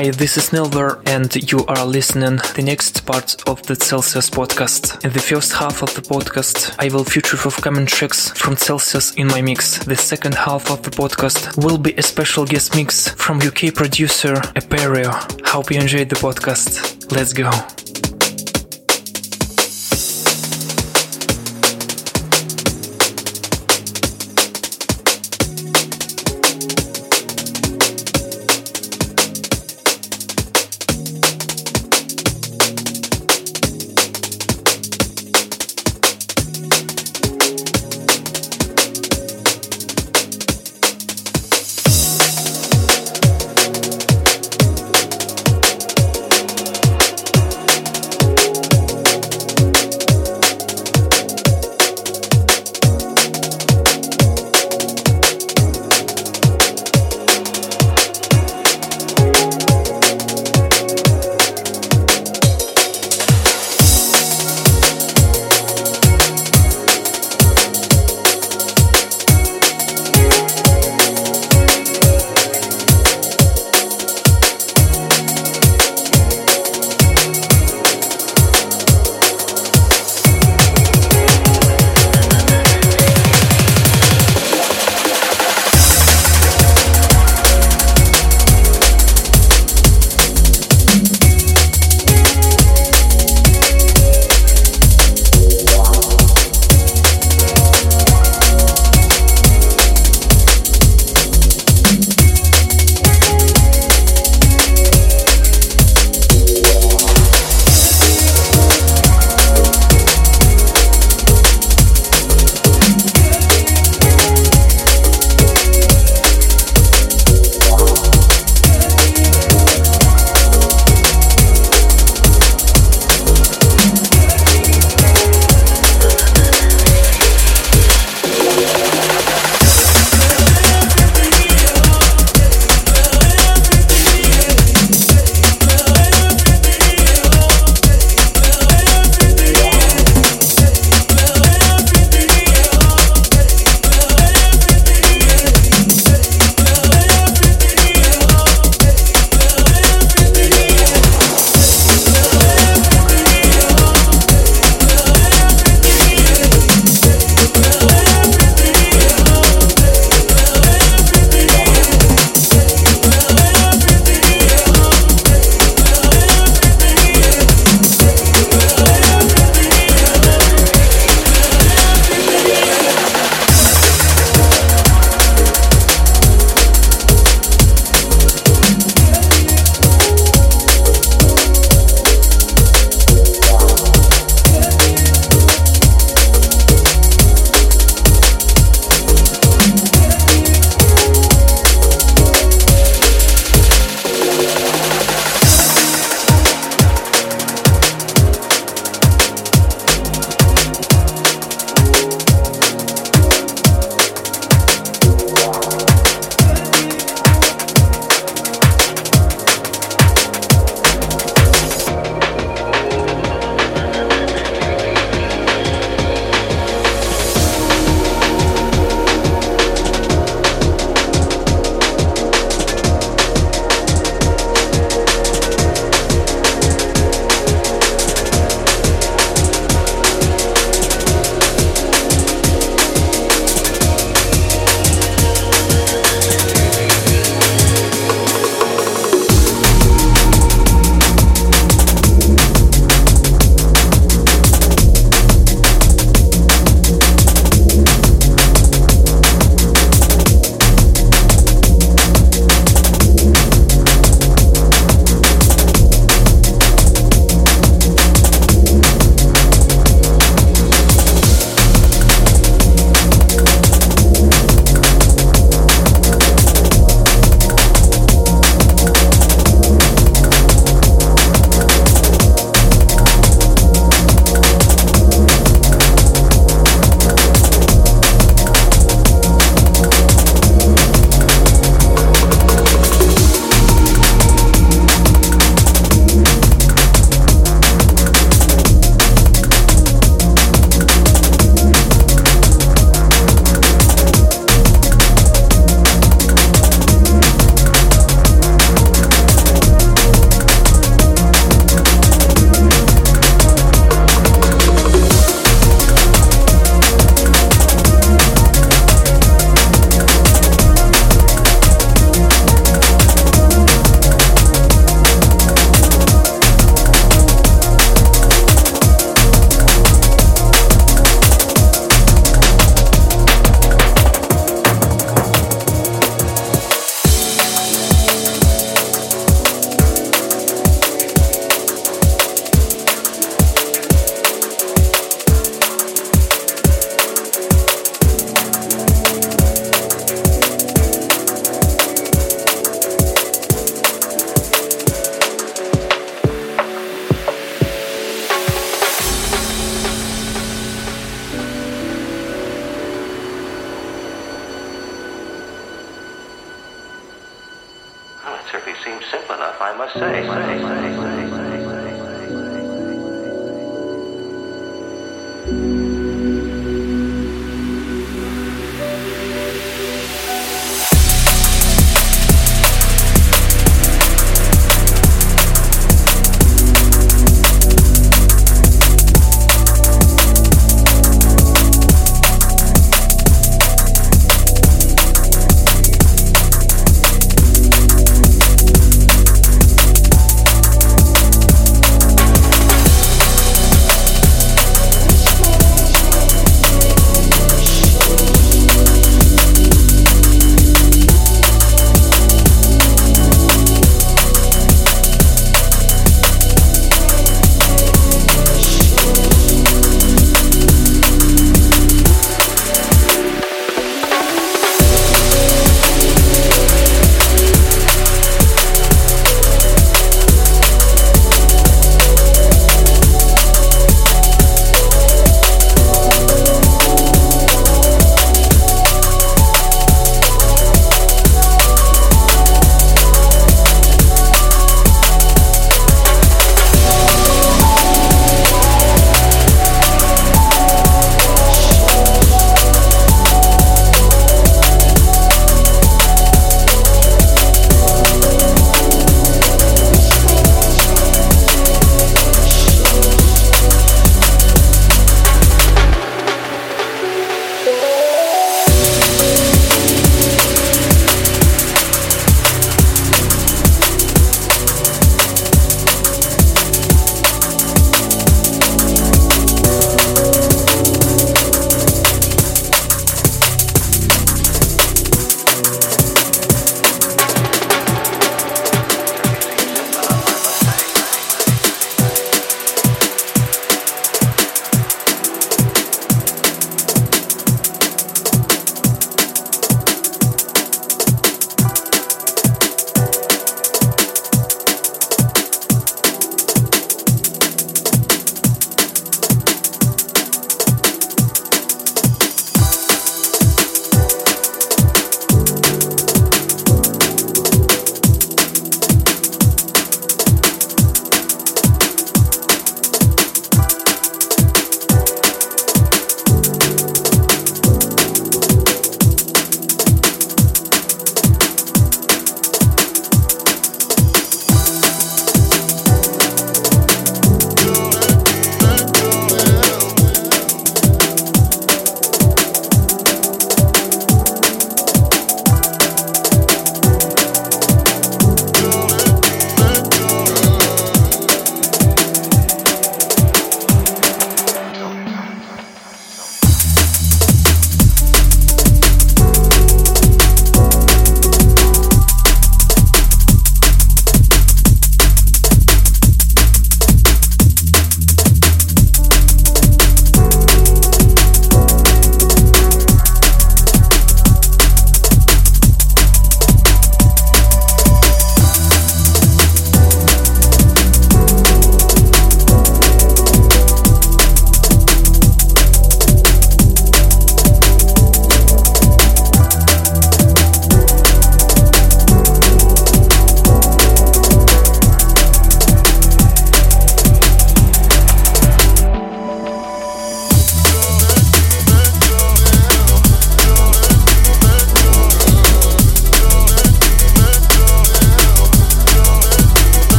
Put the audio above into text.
Hi, this is Nilver, and you are listening the next part of the Celsius podcast. In the first half of the podcast, I will feature forthcoming tracks from Celsius in my mix. The second half of the podcast will be a special guest mix from UK producer Aperio. Hope you enjoyed the podcast. Let's go.